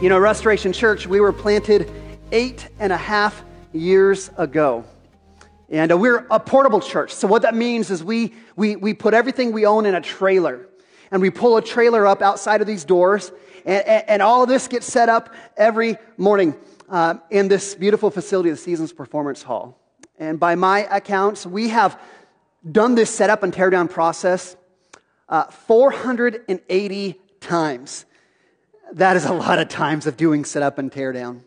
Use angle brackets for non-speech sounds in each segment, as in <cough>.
You know, Restoration Church, we were planted eight and a half years ago. And uh, we're a portable church. So what that means is we, we, we put everything we own in a trailer. And we pull a trailer up outside of these doors. And, and, and all of this gets set up every morning uh, in this beautiful facility, the Seasons Performance Hall. And by my accounts, we have done this setup and tear down process uh, 480 times. That is a lot of times of doing sit up and tear down.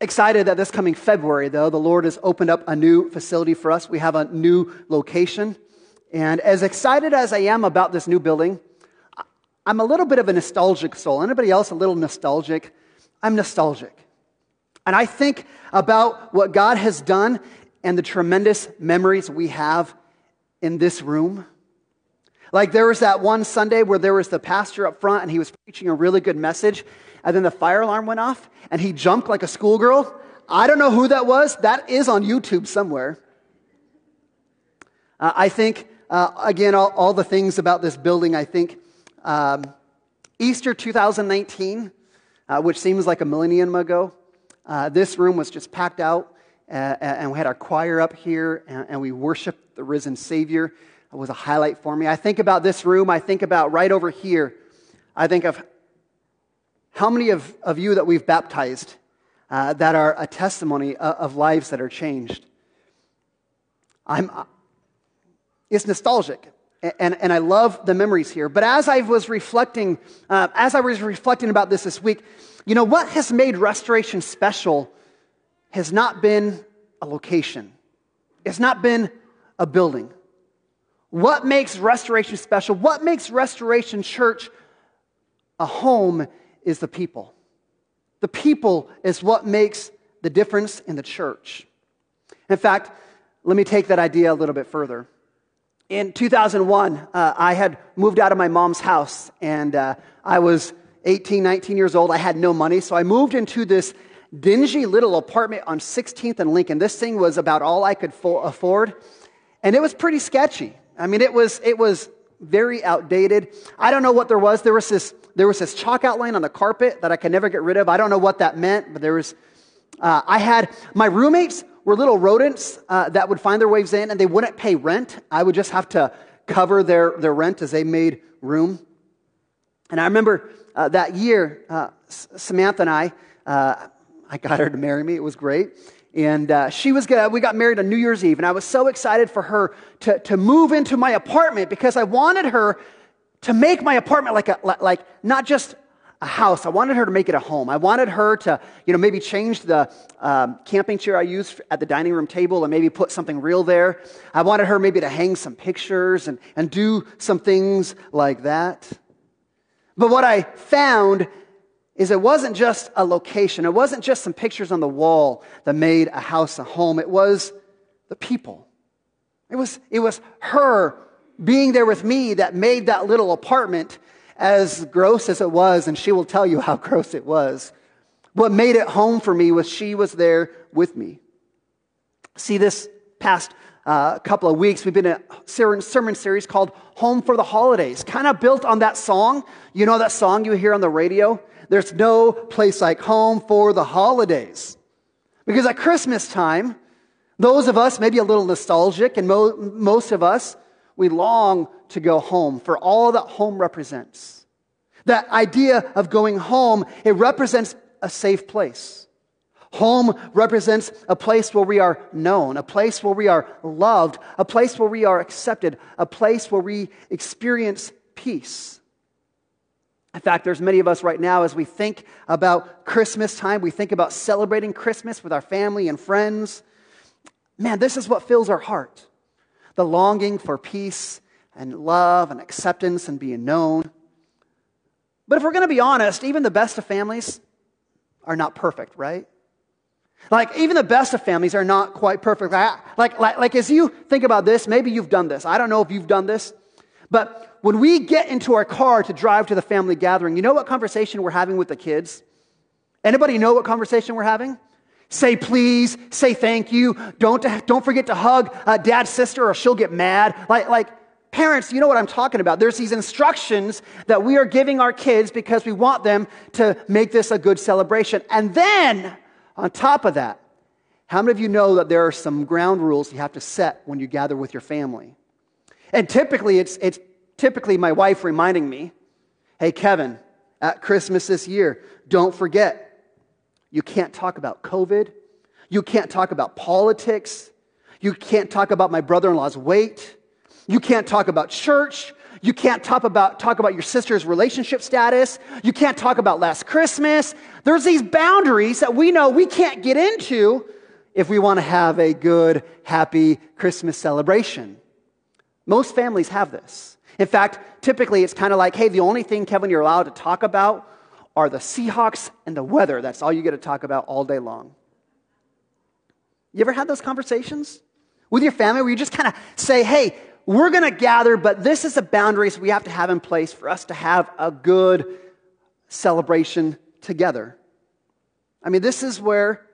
Excited that this coming February, though, the Lord has opened up a new facility for us. We have a new location. And as excited as I am about this new building, I'm a little bit of a nostalgic soul. Anybody else a little nostalgic? I'm nostalgic. And I think about what God has done and the tremendous memories we have in this room. Like there was that one Sunday where there was the pastor up front and he was preaching a really good message, and then the fire alarm went off and he jumped like a schoolgirl. I don't know who that was. That is on YouTube somewhere. Uh, I think, uh, again, all, all, the things about this building, I think um, Easter 2019, uh, which seems like a millennium ago, uh, this room was just packed out, uh, and we had our choir up here, and, and we worshiped the risen Savior. Was a highlight for me. I think about this room, I think about right over here. I think of how many of, of you that we've baptized uh, that are a testimony of, of, lives that are changed? I'm, uh, it's nostalgic. And, and I love the memories here. But as I was reflecting, uh, as I was reflecting about this this week, you know, what has made restoration special has not been a location. It's not been a building. What makes restoration special? What makes restoration church a home is the people. The people is what makes the difference in the church. In fact, let me take that idea a little bit further. In 2001, uh, I had moved out of my mom's house and uh, I was 18, 19 years old. I had no money, so I moved into this dingy little apartment on 16th and Lincoln. This thing was about all I could fo- afford, and it was pretty sketchy. I mean, it was, it was very outdated. I don't know what there was. There was this, there was this chalk outline on the carpet that I could never get rid of. I don't know what that meant, but there was, uh, I had, my roommates were little rodents uh, that would find their ways in and they wouldn't pay rent. I would just have to cover their, their rent as they made room. And I remember uh, that year, uh, Samantha and I, uh, I got her to marry me. It was great. And uh, she was we got married on New Year's Eve, and I was so excited for her to, to move into my apartment because I wanted her to make my apartment like a, like not just a house. I wanted her to make it a home. I wanted her to, you know, maybe change the um, camping chair I use at the dining room table and maybe put something real there. I wanted her maybe to hang some pictures and, and do some things like that. But what I found is it wasn't just a location, it wasn't just some pictures on the wall that made a house a home, it was the people. It was, it was her being there with me that made that little apartment as gross as it was, and she will tell you how <laughs> gross it was. What made it home for me was she was there with me. See, this past uh, couple of weeks, we've been in a sermon series called Home for the Holidays, kind of built on that song. You know that song you hear on the radio? There's no place like home for the holidays. Because at Christmas time, those of us, maybe a little nostalgic, and mo- most of us, we long to go home for all that home represents. That idea of going home, it represents a safe place. Home represents a place where we are known, a place where we are loved, a place where we are accepted, a place where we experience peace. In fact, there's many of us right now as we think about Christmas time, we think about celebrating Christmas with our family and friends. Man, this is what fills our heart the longing for peace and love and acceptance and being known. But if we're going to be honest, even the best of families are not perfect, right? Like, even the best of families are not quite perfect. Like, like, like, as you think about this, maybe you've done this. I don't know if you've done this. But when we get into our car to drive to the family gathering, you know what conversation we're having with the kids? Anybody know what conversation we're having? Say please, say thank you. Don't, don't forget to hug uh, dad's sister or she'll get mad. Like, like Parents, you know what I'm talking about. There's these instructions that we are giving our kids because we want them to make this a good celebration. And then, on top of that, how many of you know that there are some ground rules you have to set when you gather with your family? And typically, it's, it's typically my wife reminding me, hey, Kevin, at Christmas this year, don't forget, you can't talk about COVID. You can't talk about politics. You can't talk about my brother in law's weight. You can't talk about church. You can't talk about, talk about your sister's relationship status. You can't talk about last Christmas. There's these boundaries that we know we can't get into if we want to have a good, happy Christmas celebration. Most families have this. In fact, typically it's kind of like, hey, the only thing, Kevin, you're allowed to talk about are the Seahawks and the weather. That's all you get to talk about all day long. You ever had those conversations with your family where you just kind of say, hey, we're going to gather, but this is the boundaries we have to have in place for us to have a good celebration together? I mean, this is where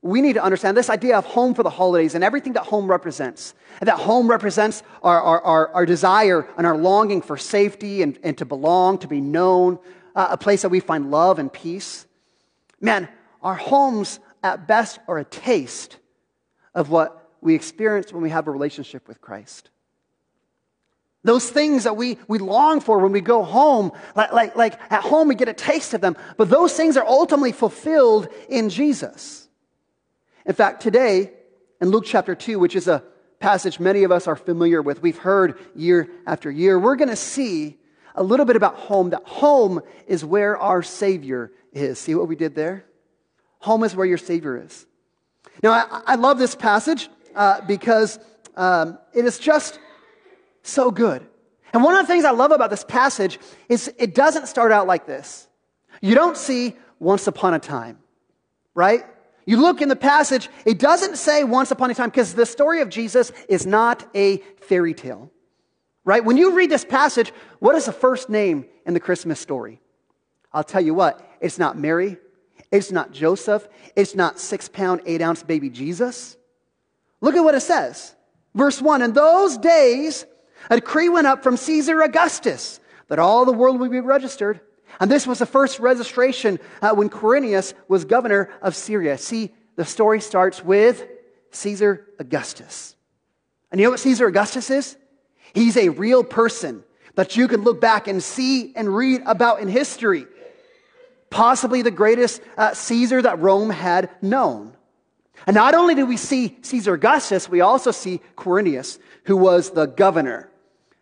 we need to understand this idea of home for the holidays and everything that home represents. And that home represents our, our, our, our desire and our longing for safety and, and to belong, to be known, uh, a place that we find love and peace. Man, our homes at best are a taste of what we experience when we have a relationship with Christ. Those things that we, we long for when we go home, like, like, like at home we get a taste of them, but those things are ultimately fulfilled in Jesus. In fact, today, in Luke chapter 2, which is a passage many of us are familiar with, we've heard year after year, we're going to see a little bit about home, that home is where our Savior is. See what we did there? Home is where your Savior is. Now, I, I love this passage uh, because um, it is just so good. And one of the things I love about this passage is it doesn't start out like this. You don't see once upon a time, right? You look in the passage, it doesn't say once upon a time because the story of Jesus is not a fairy tale. Right? When you read this passage, what is the first name in the Christmas story? I'll tell you what, it's not Mary, it's not Joseph, it's not six pound, eight ounce baby Jesus. Look at what it says. Verse 1 In those days, a decree went up from Caesar Augustus that all the world would be registered. And this was the first registration uh, when Quirinius was governor of Syria. See, the story starts with Caesar Augustus. And you know what Caesar Augustus is? He's a real person that you can look back and see and read about in history. Possibly the greatest uh, Caesar that Rome had known. And not only do we see Caesar Augustus, we also see Quirinius, who was the governor.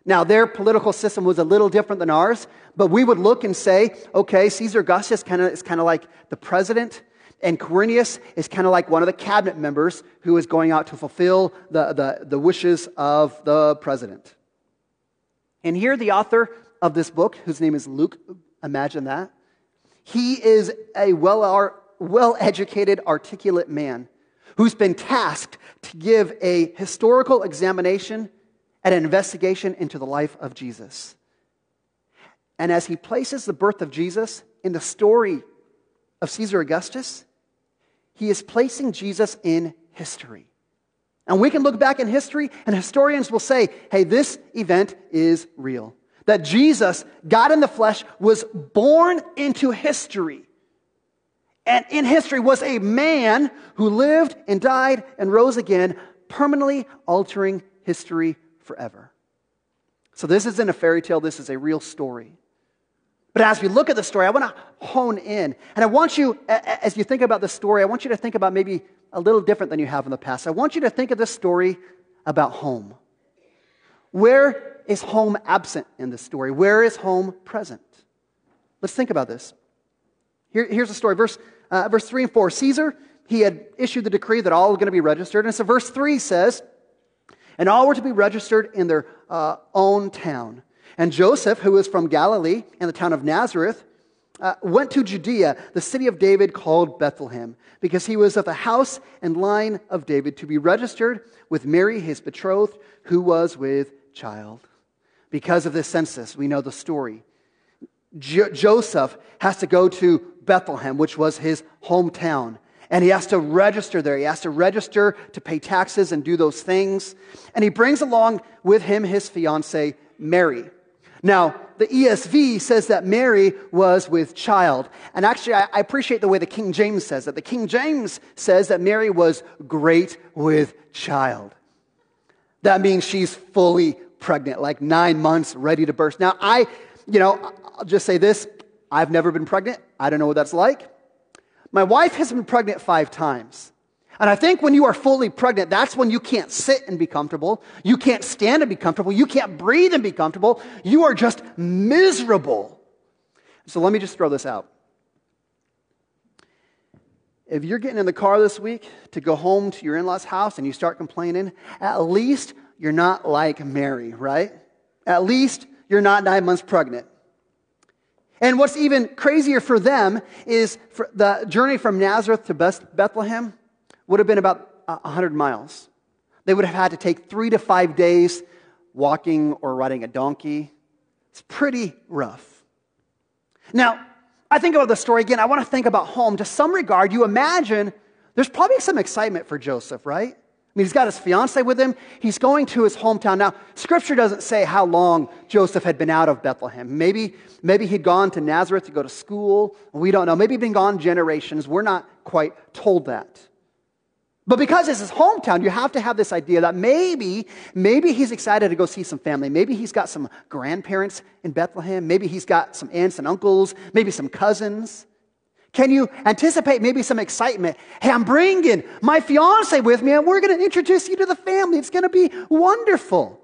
Now, their political system was a little different than ours, but we would look and say, okay, Caesar Augustus kinda, is kind of like the president, and Quirinius is kind of like one of the cabinet members who is going out to fulfill the, the, the wishes of the president. And here, the author of this book, whose name is Luke, imagine that, he is a well, well educated, articulate man who's been tasked to give a historical examination and an investigation into the life of Jesus. And as he places the birth of Jesus in the story of Caesar Augustus, he is placing Jesus in history. And we can look back in history, and historians will say, hey, this event is real. That Jesus, God in the flesh, was born into history. And in history was a man who lived and died and rose again, permanently altering history forever. So this isn't a fairy tale, this is a real story. But as we look at the story, I want to hone in. And I want you, as you think about the story, I want you to think about maybe a little different than you have in the past. I want you to think of this story about home. Where is home absent in this story? Where is home present? Let's think about this. Here, here's the story. Verse, uh, verse 3 and 4. Caesar, he had issued the decree that all were going to be registered. And so verse 3 says, and all were to be registered in their uh, own town. And Joseph, who was from Galilee in the town of Nazareth, uh, went to Judea, the city of David called Bethlehem, because he was of the house and line of David, to be registered with Mary, his betrothed, who was with child. Because of this census, we know the story. Jo- Joseph has to go to Bethlehem, which was his hometown. And he has to register there. He has to register to pay taxes and do those things. And he brings along with him his fiancee, Mary. Now, the ESV says that Mary was with child. And actually, I, appreciate the way the King James says it. The King James says that Mary was great with child. That means she's fully pregnant, like nine months, ready to burst. Now, I, you know, I'll just say this I've never been pregnant. I don't know what that's like. My wife has been pregnant five times. And I think when you are fully pregnant, that's when you can't sit and be comfortable. You can't stand and be comfortable. You can't breathe and be comfortable. You are just miserable. So let me just throw this out. If you're getting in the car this week to go home to your in law's house and you start complaining, at least you're not like Mary, right? At least you're not nine months pregnant. And what's even crazier for them is for the journey from Nazareth to Bethlehem would have been about 100 miles. They would have had to take three to five days walking or riding a donkey. It's pretty rough. Now, I think about the story again. I want to think about home. To some regard, you imagine there's probably some excitement for Joseph, right? Mean, he's got his fiance with him. He's going to his hometown. Now, scripture doesn't say how long Joseph had been out of Bethlehem. Maybe, maybe he'd gone to Nazareth to go to school. We don't know. Maybe he'd been gone generations. We're not quite told that. But because it's his hometown, you have to have this idea that maybe, maybe he's excited to go see some family. Maybe he's got some grandparents in Bethlehem. Maybe he's got some aunts and uncles, maybe some cousins. Can you anticipate maybe some excitement? Hey, I'm bringing my fiance with me and we're going to introduce you to the family. It's going to be wonderful.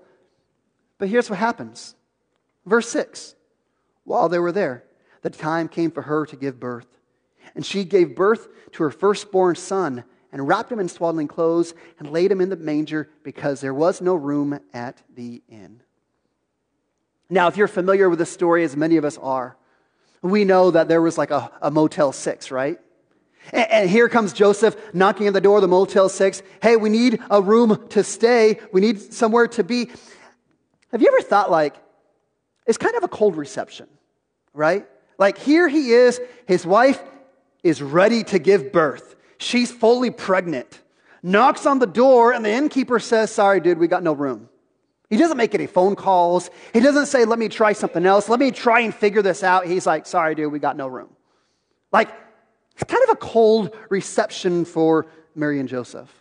But here's what happens. Verse 6 While they were there, the time came for her to give birth. And she gave birth to her firstborn son and wrapped him in swaddling clothes and laid him in the manger because there was no room at the inn. Now, if you're familiar with the story, as many of us are, we know that there was like a, a Motel 6, right? And, and here comes Joseph knocking at the door of the Motel 6. Hey, we need a room to stay. We need somewhere to be. Have you ever thought, like, it's kind of a cold reception, right? Like, here he is, his wife is ready to give birth. She's fully pregnant. Knocks on the door, and the innkeeper says, Sorry, dude, we got no room. He doesn't make any phone calls. He doesn't say, Let me try something else. Let me try and figure this out. He's like, Sorry, dude, we got no room. Like, it's kind of a cold reception for Mary and Joseph.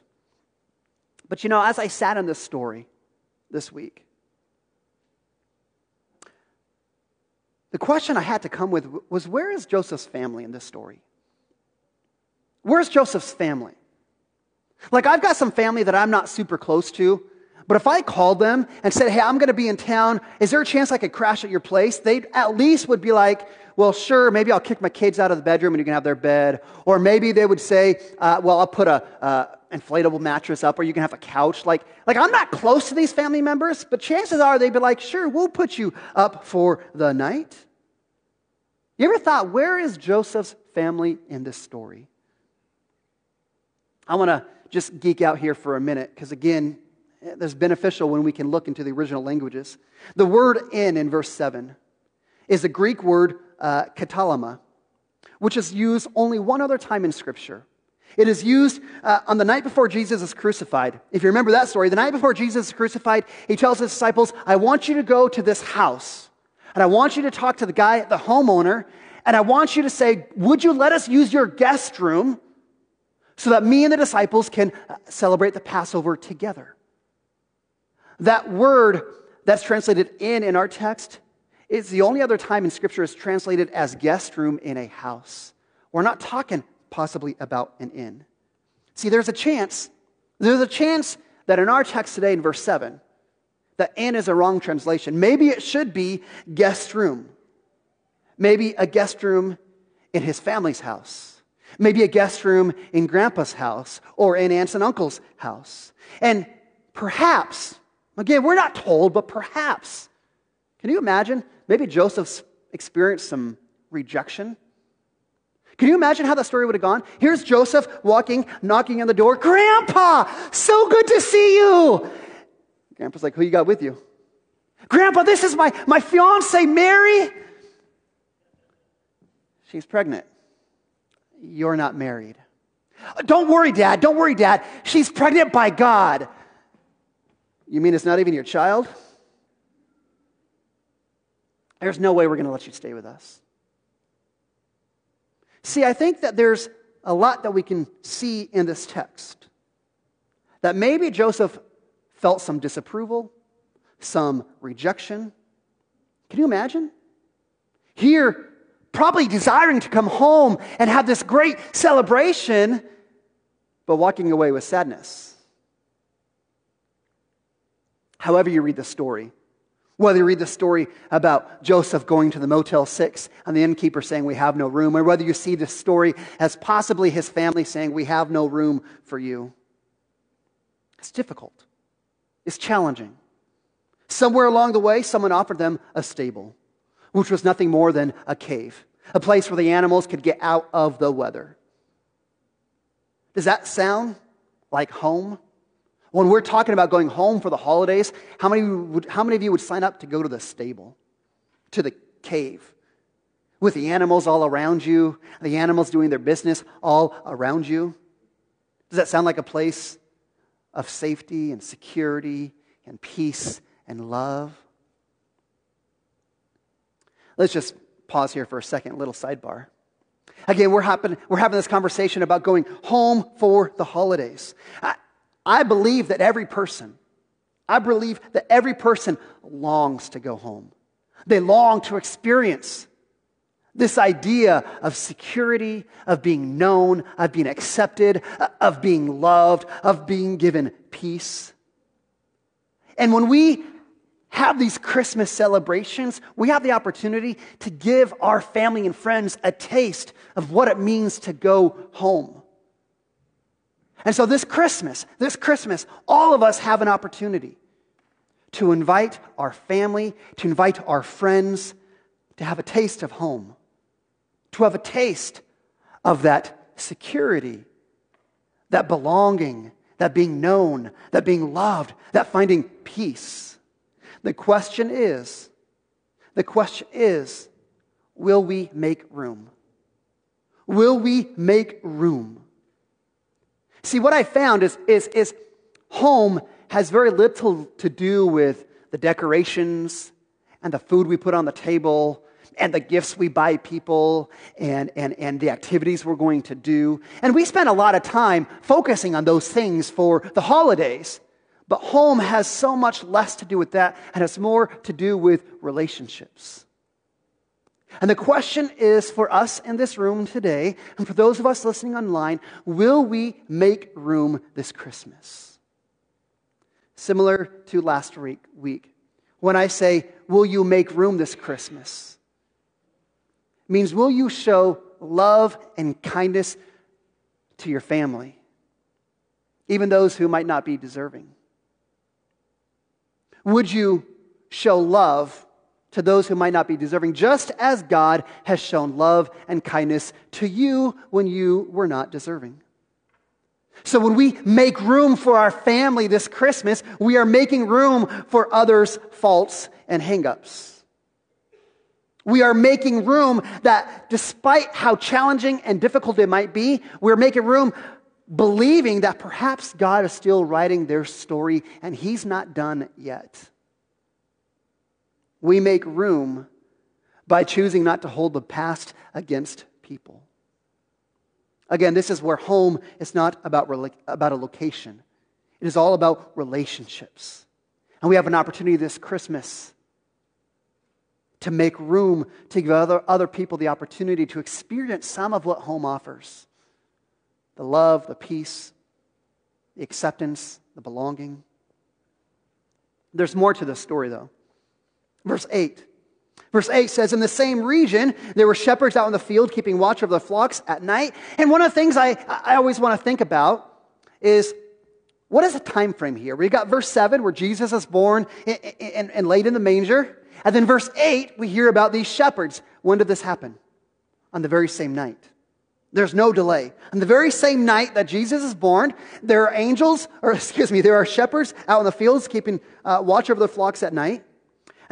But you know, as I sat in this story this week, the question I had to come with was where is Joseph's family in this story? Where's Joseph's family? Like, I've got some family that I'm not super close to, but if I called them and said, Hey, I'm going to be in town, is there a chance I could crash at your place? They at least would be like, Well, sure, maybe I'll kick my kids out of the bedroom and you can have their bed. Or maybe they would say, uh, Well, I'll put a, uh, inflatable mattress up or you can have a couch. Like, like, I'm not close to these family members, but chances are they'd be like, Sure, we'll put you up for the night. You ever thought, where is Joseph's family in this story? I want to just geek out here for a minute because, again, it's beneficial when we can look into the original languages. The word in in verse 7 is the Greek word uh, kataluma, which is used only one other time in Scripture. It is used uh, on the night before Jesus is crucified. If you remember that story, the night before Jesus is crucified, he tells his disciples, I want you to go to this house, and I want you to talk to the guy, the homeowner, and I want you to say, Would you let us use your guest room? so that me and the disciples can uh, celebrate the Passover together. That word that's translated in in our text is the only other time in Scripture is translated as guest room in a house. We're not talking possibly about an inn. See, there's a chance, there's a chance that in our text today in verse 7, that inn is a wrong translation. Maybe it should be guest room. Maybe a guest room in his family's house maybe a guest room in grandpa's house or in aunts and uncle's house. And perhaps, again, we're not told, but perhaps, can you imagine? Maybe Joseph's experienced some rejection. Can you imagine how that story would have gone? Here's Joseph walking, knocking on the door. Grandpa, so good to see you. Grandpa's like, Who you got with you? Grandpa, this is my, my fiance, Mary. She's pregnant you're not married. Don't worry, Dad. Don't worry, Dad. She's pregnant by God. You mean it's not even your child? There's no way we're going to let you stay with us. See, I think that there's a lot that we can see in this text. That maybe Joseph felt some disapproval, some rejection. Can you imagine? Here, probably desiring to come home and have this great celebration, but walking away with sadness. However, you read the story, whether you read the story about Joseph going to the Motel 6 and the innkeeper saying, We have no room, or whether you see this story as possibly his family saying, We have no room for you, it's difficult. It's challenging. Somewhere along the way, someone offered them a stable, which was nothing more than a cave, a place where the animals could get out of the weather. Does that sound like home? When we're talking about going home for the holidays, how many, would, how many of you would sign up to go to the stable, to the cave, with the animals all around you, the animals doing their business all around you? Does that sound like a place of safety and security and peace and love? Let's just pause here for a second, little sidebar. Again, we're, happen, we're having this conversation about going home for the holidays. I, I believe that every person, I believe that every person longs to go home. They long to experience this idea of security, of being known, of being accepted, of being loved, of being given peace. And when we have these Christmas celebrations, we have the opportunity to give our family and friends a taste of what it means to go home. And so this Christmas, this Christmas, all of us have an opportunity to invite our family, to invite our friends to have a taste of home, to have a taste of that security, that belonging, that being known, that being loved, that finding peace. The question is, the question is, will we make room? Will we make room? See, what I found is, is, is home has very little to do with the decorations and the food we put on the table and the gifts we buy people and, and, and the activities we're going to do. And we spend a lot of time focusing on those things for the holidays. But home has so much less to do with that and has more to do with relationships. And the question is for us in this room today, and for those of us listening online, will we make room this Christmas? Similar to last week, when I say, Will you make room this Christmas? means will you show love and kindness to your family, even those who might not be deserving? Would you show love to those who might not be deserving, just as God has shown love and kindness to you when you were not deserving. So when we make room for our family this Christmas, we are making room for others' faults and hangups. We are making room that despite how challenging and difficult it might be, we're making room believing that perhaps God is still writing their story and He's not done yet. We make room by choosing not to hold the past against people. Again, this is where home is not about, about a location, it is all about relationships. And we have an opportunity this Christmas to make room to give other, other people the opportunity to experience some of what home offers the love, the peace, the acceptance, the belonging. There's more to this story, though. Verse 8. Verse 8 says, In the same region, there were shepherds out in the field keeping watch over the flocks at night. And one of the things I, I always want to think about is what is the time frame here? We got verse 7 where Jesus is born and, and laid in the manger. And then verse 8, we hear about these shepherds. When did this happen? On the very same night. There's no delay. On the very same night that Jesus is born, there are angels, or <laughs> excuse me, there are shepherds out in the fields keeping uh, watch over the flocks at night.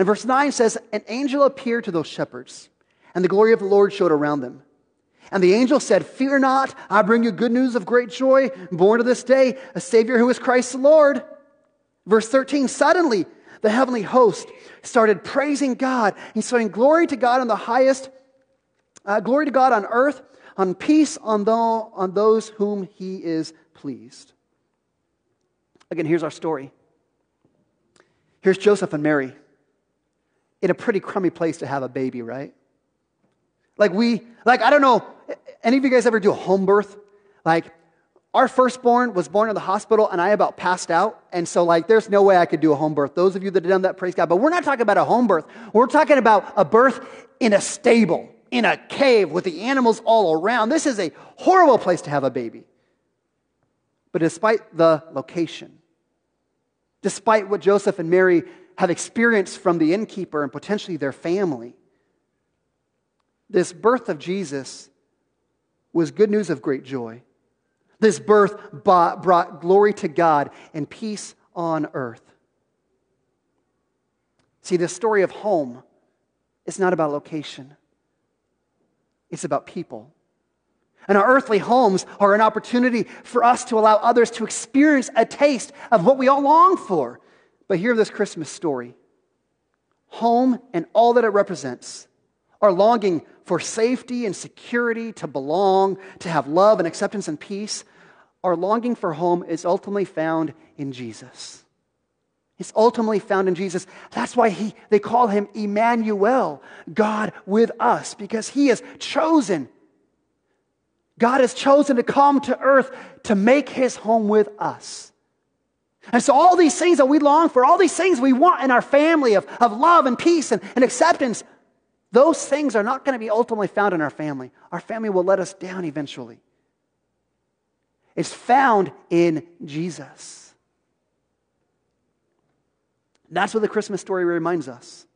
And verse 9 says, An angel appeared to those shepherds, and the glory of the Lord showed around them. And the angel said, Fear not, I bring you good news of great joy, born to this day, a Savior who is Christ the Lord. Verse 13, suddenly the heavenly host started praising God and saying, Glory to God on the highest, uh, glory to God on earth, on peace on, the, on those whom he is pleased. Again, here's our story. Here's Joseph and Mary in a pretty crummy place to have a baby, right? Like we, like, I don't know, any of you guys ever do a home birth? Like, our firstborn was born in the hospital and I about passed out. And so, like, there's no way I could do a home birth. Those of you that have done that, praise God. But we're not talking about a home birth. We're talking about a birth in a stable, in a cave with the animals all around. This is a horrible place to have a baby. But despite the location, despite what Joseph and Mary have experienced from the innkeeper and potentially their family, this birth of Jesus was good news of great joy. This birth brought glory to God and peace on earth. See, the story of home is not about location, it's about people. And our earthly homes are an opportunity for us to allow others to experience a taste of what we all long for. But hear this Christmas story home and all that it represents our longing for safety and security, to belong, to have love and acceptance and peace, our longing for home is ultimately found in Jesus. It's ultimately found in Jesus. That's why he, they call him Emmanuel, God with us, because he has chosen. God has chosen to come to earth to make his home with us. And so, all these things that we long for, all these things we want in our family of, of love and peace and, and acceptance, those things are not going to be ultimately found in our family. Our family will let us down eventually. It's found in Jesus. That's what the Christmas story reminds us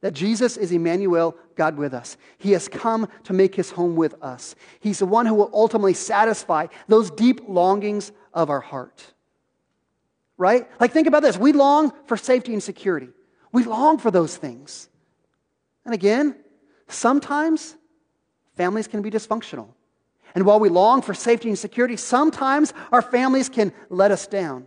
that Jesus is Emmanuel, God with us. He has come to make his home with us. He's the one who will ultimately satisfy those deep longings of our heart. Right? Like, think about this. We long for safety and security, we long for those things. And again, sometimes families can be dysfunctional. And while we long for safety and security, sometimes our families can let us down.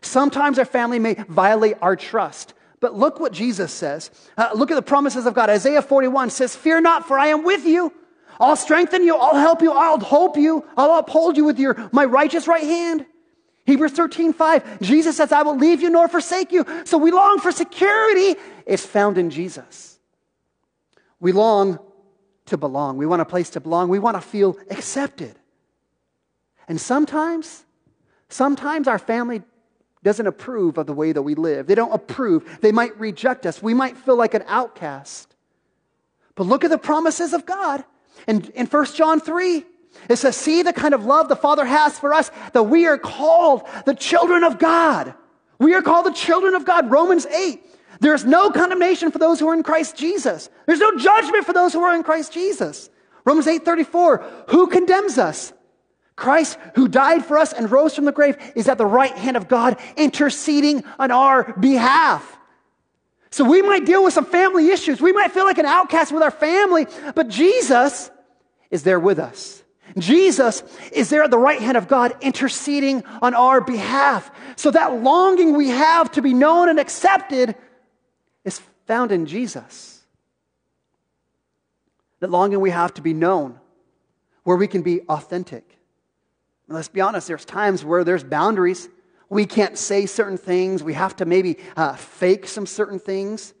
Sometimes our family may violate our trust. But look what Jesus says. Uh, look at the promises of God. Isaiah 41 says, Fear not, for I am with you. I'll strengthen you. I'll help you. I'll hope you. I'll uphold you with your, my righteous right hand. Hebrews 13, 5. Jesus says, I will leave you nor forsake you. So we long for security. It's found in Jesus. We long to belong. We want a place to belong. We want to feel accepted. And sometimes, sometimes our family doesn't approve of the way that we live. They don't approve. They might reject us. We might feel like an outcast. But look at the promises of God. In, in 1 John 3, it says, See the kind of love the Father has for us, that we are called the children of God. We are called the children of God. Romans 8. There's no condemnation for those who are in Christ Jesus. There's no judgment for those who are in Christ Jesus. Romans 8:34, who condemns us? Christ, who died for us and rose from the grave, is at the right hand of God, interceding on our behalf. So we might deal with some family issues. We might feel like an outcast with our family, but Jesus is there with us. Jesus is there at the right hand of God, interceding on our behalf. So that longing we have to be known and accepted is found in Jesus. That longing we have to be known, where we can be authentic. And let's be honest, there's times where there's boundaries. We can't say certain things. We have to maybe uh, fake some certain things.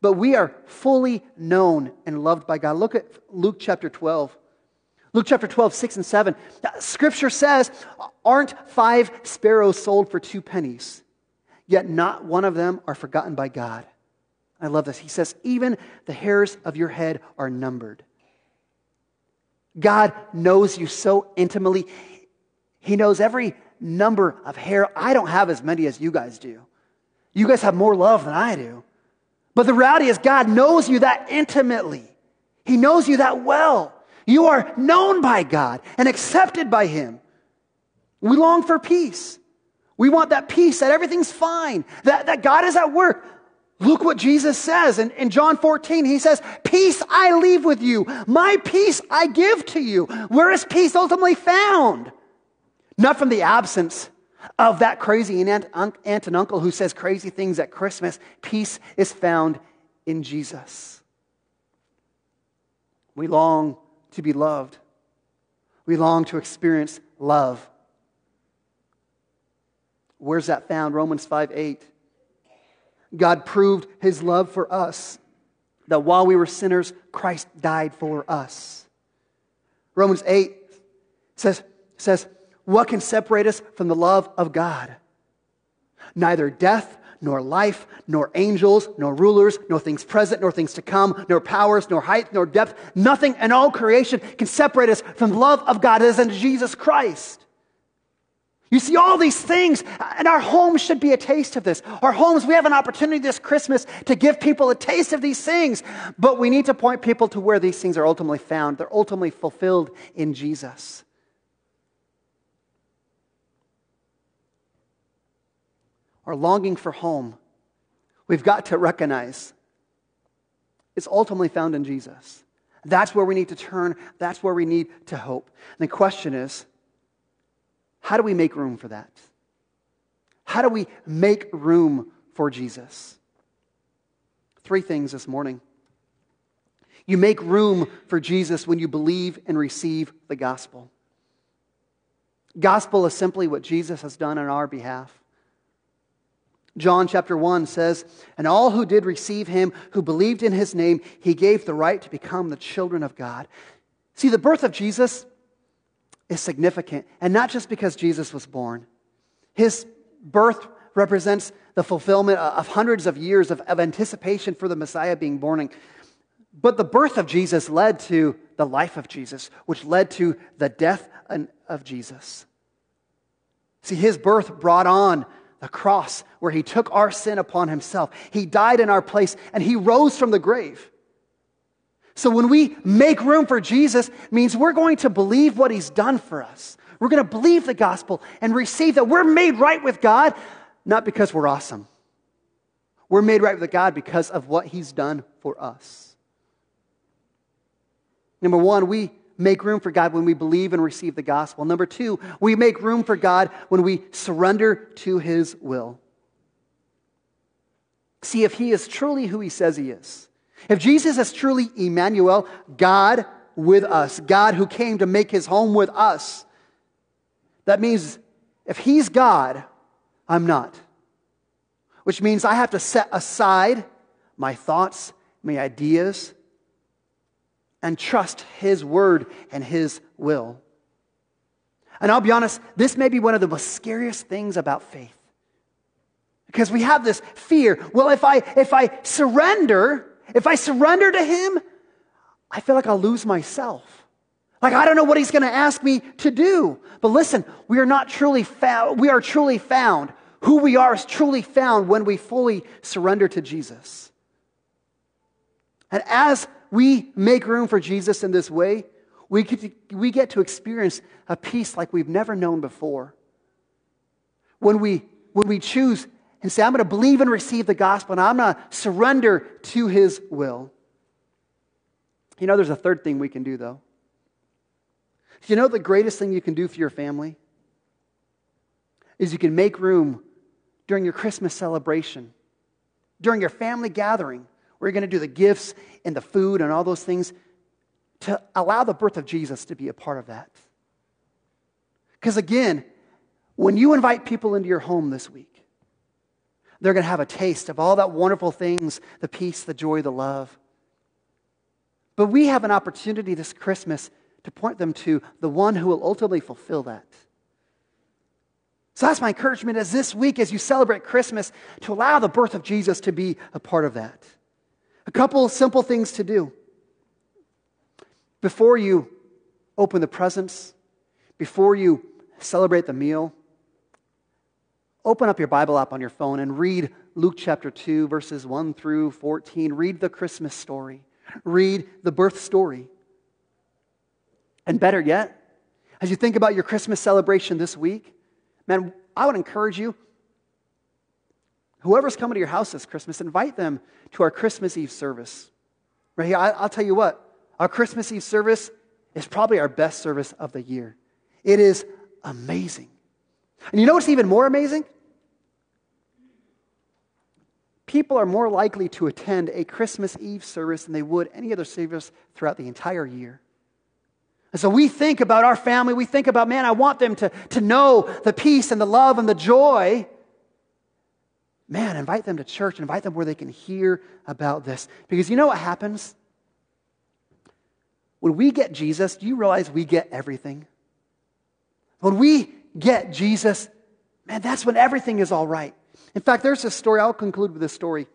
But we are fully known and loved by God. Look at Luke chapter 12. Luke chapter 12, 6 and 7. Scripture says, Aren't five sparrows sold for two pennies? yet not one of them are forgotten by God. I love this. He says, Even the hairs of your head are numbered. God knows you so intimately. He knows every number of hair. I don't have as many as you guys do. You guys have more love than I do. But the reality is, God knows you that intimately. He knows you that well. You are known by God and accepted by Him. We long for peace. We want that peace, that everything's fine, that, that God is at work. Look what Jesus says in, in John 14. He says, Peace I leave with you, my peace I give to you. Where is peace ultimately found? Not from the absence of that crazy aunt, aunt and uncle who says crazy things at Christmas. Peace is found in Jesus. We long to be loved. We long to experience love. Where's that found? Romans 5 8. God proved his love for us that while we were sinners, Christ died for us. Romans 8 says, says, What can separate us from the love of God? Neither death, nor life, nor angels, nor rulers, nor things present, nor things to come, nor powers, nor height, nor depth. Nothing in all creation can separate us from the love of God as in Jesus Christ. You see all these things, and our homes should be a taste of this. Our homes, we have an opportunity this Christmas to give people a taste of these things, but we need to point people to where these things are ultimately found. They're ultimately fulfilled in Jesus. Our longing for home, we've got to recognize it's ultimately found in Jesus. That's where we need to turn, that's where we need to hope. And the question is, how do we make room for that? How do we make room for Jesus? Three things this morning. You make room for Jesus when you believe and receive the gospel. Gospel is simply what Jesus has done on our behalf. John chapter 1 says, And all who did receive him, who believed in his name, he gave the right to become the children of God. See, the birth of Jesus is significant, and not just because Jesus was born. His birth represents the fulfillment of hundreds of years of, of anticipation for the Messiah being born. But the birth of Jesus led to the life of Jesus, which led to the death of Jesus. See, his birth brought on the cross where he took our sin upon himself. He died in our place and he rose from the grave. So when we make room for Jesus, means we're going to believe what he's done for us. We're going to believe the gospel and receive that we're made right with God, not because we're awesome. We're made right with God because of what he's done for us. Number one, we make room for God when we believe and receive the gospel. Number two, we make room for God when we surrender to his will. See if he is truly who he says he is. If Jesus is truly Emmanuel, God with us, God who came to make his home with us, that means if he's God, I'm not. Which means I have to set aside my thoughts, my ideas, and trust his word and his will. And I'll be honest, this may be one of the most scariest things about faith. Because we have this fear. Well, if I, if I surrender, if I surrender to Him, I feel like I'll lose myself. Like I don't know what He's going to ask me to do. But listen, we are not truly found. We are truly found. Who we are is truly found when we fully surrender to Jesus. And as we make room for Jesus in this way, we get to, we get to experience a peace like we've never known before. When we, when we choose and say, I'm going to believe and receive the gospel and I'm going to surrender to his will. You know, there's a third thing we can do, though. You know, the greatest thing you can do for your family is you can make room during your Christmas celebration, during your family gathering, you're going to do the gifts and the food and all those things, to allow the birth of Jesus to be a part of that. Because again, when you invite people into your home this week, they're going to have a taste of all that wonderful things the peace, the joy, the love. But we have an opportunity this Christmas to point them to the one who will ultimately fulfill that. So that's my encouragement as this week, as you celebrate Christmas, to allow the birth of Jesus to be a part of that. A couple simple things to do. Before you open the presents, before you celebrate the meal, Open up your Bible app on your phone and read Luke chapter 2, verses 1 through 14. Read the Christmas story, read the birth story. And better yet, as you think about your Christmas celebration this week, man, I would encourage you, whoever's coming to your house this Christmas, invite them to our Christmas Eve service. Right here, I, will tell you what, our Christmas Eve service is probably our best service of the year. It is amazing. And you know what's even more amazing? People are more likely to attend a Christmas Eve service than they would any other service throughout the entire year. And so we think about our family, we think about, man, I want them to, to know the peace and the love and the joy. Man, invite them to church, invite them where they can hear about this. Because you know what happens? When we get Jesus, do you realize we get everything? When we get Jesus, man, that's when everything is all right. In fact, there's a story, I'll conclude with this story.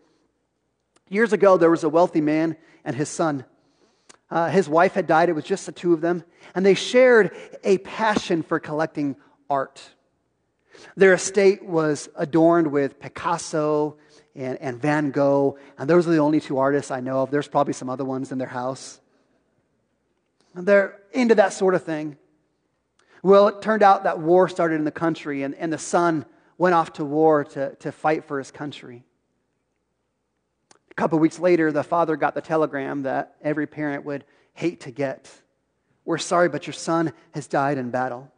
Years ago, there was a wealthy man and his son. Uh, his wife had died, it was just the two of them, and they shared a passion for collecting art. Their estate was adorned with Picasso and, and Van Gogh, and those are the only two artists I know of. There's probably some other ones in their house. And they're into that sort of thing. Well, it turned out that war started in the country, and, and the son went off to war to, to fight for his country. A couple weeks later, the father got the telegram that every parent would hate to get. We're sorry, but your son has died in battle.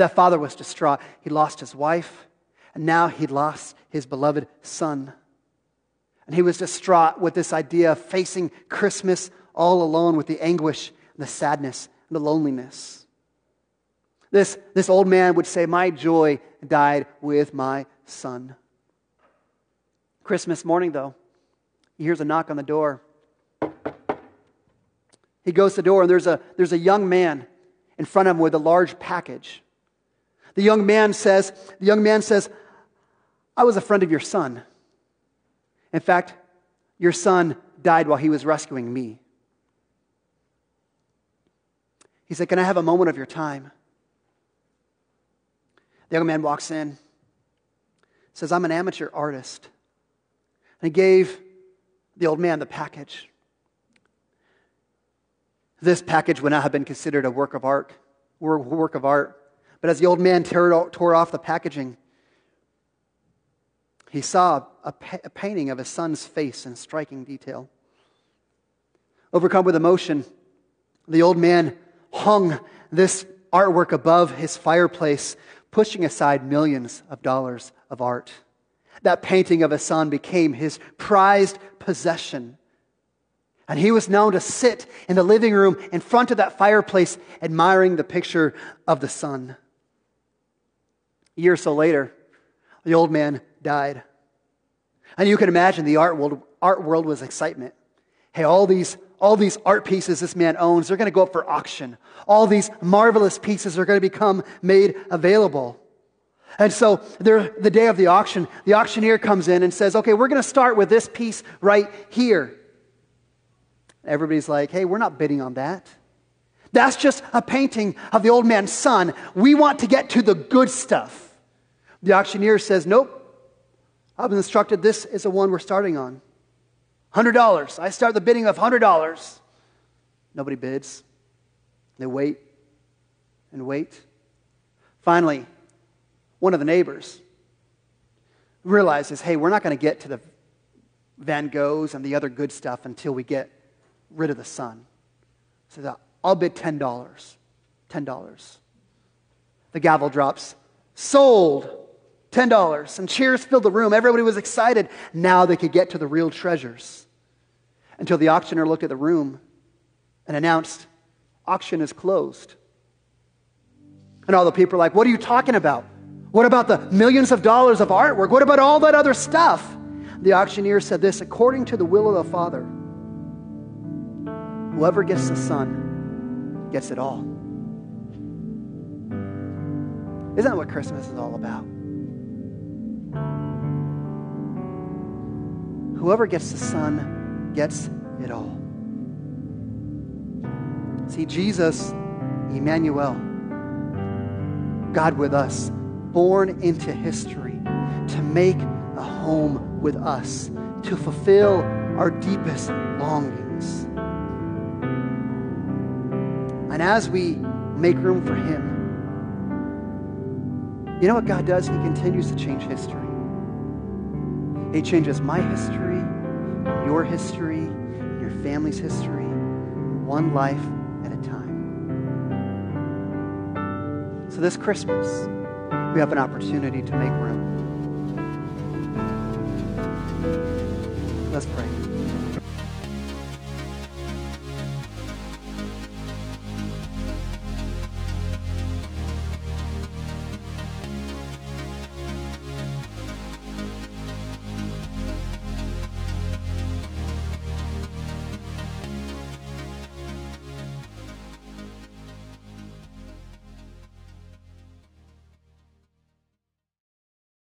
That father was distraught. He lost his wife, and now he'd lost his beloved son. And he was distraught with this idea of facing Christmas all alone with the anguish, the sadness, and the loneliness. This, this old man would say, My joy died with my son. Christmas morning, though, he hears a knock on the door. He goes to the door, and there's a, there's a young man in front of him with a large package. The young man says, the young man says, I was a friend of your son. In fact, your son died while he was rescuing me. He said, Can I have a moment of your time? The young man walks in, says, I'm an amateur artist. And he gave the old man the package. This package would not have been considered a work of art, work of art. But as the old man tore, off the packaging, he saw a, pa- a painting of his son's face in striking detail. Overcome with emotion, the old man hung this artwork above his fireplace, pushing aside millions of dollars of art. That painting of his son became his prized possession. And he was known to sit in the living room in front of that fireplace, admiring the picture of the son. A year or so later, the old man died. And you can imagine the art world, art world was excitement. Hey, all these, all these art pieces this man owns, they're going to go up for auction. All these marvelous pieces are going to become made available. And so the day of the auction, the auctioneer comes in and says, okay, we're going to start with this piece right here. Everybody's like, hey, we're not bidding on that. That's just a painting of the old man's son. We want to get to the good stuff. The auctioneer says, nope. I've been instructed this is the one we're starting on. $100. I start the bidding of $100. Nobody bids. They wait and wait. Finally, one of the neighbors realizes, hey, we're not going to get to the Van Goghs and the other good stuff until we get rid of the son. So I'll bid $10. $10. The gavel drops. Sold. $10. And cheers filled the room. Everybody was excited. Now they could get to the real treasures. Until the auctioneer looked at the room and announced, Auction is closed. And all the people are like, What are you talking about? What about the millions of dollars of artwork? What about all that other stuff? The auctioneer said this according to the will of the Father, whoever gets the Son gets it all. Isn't that what Christmas is all about? Whoever gets the Son gets it all. See, Jesus, Emmanuel, God with us, born into history to make a home with us, to fulfill our deepest longings. And as we make room for Him, you know what God does? He continues to change history. He changes my history, your history, your family's history, one life at a time. So this Christmas, we have an opportunity to make room. Let's pray.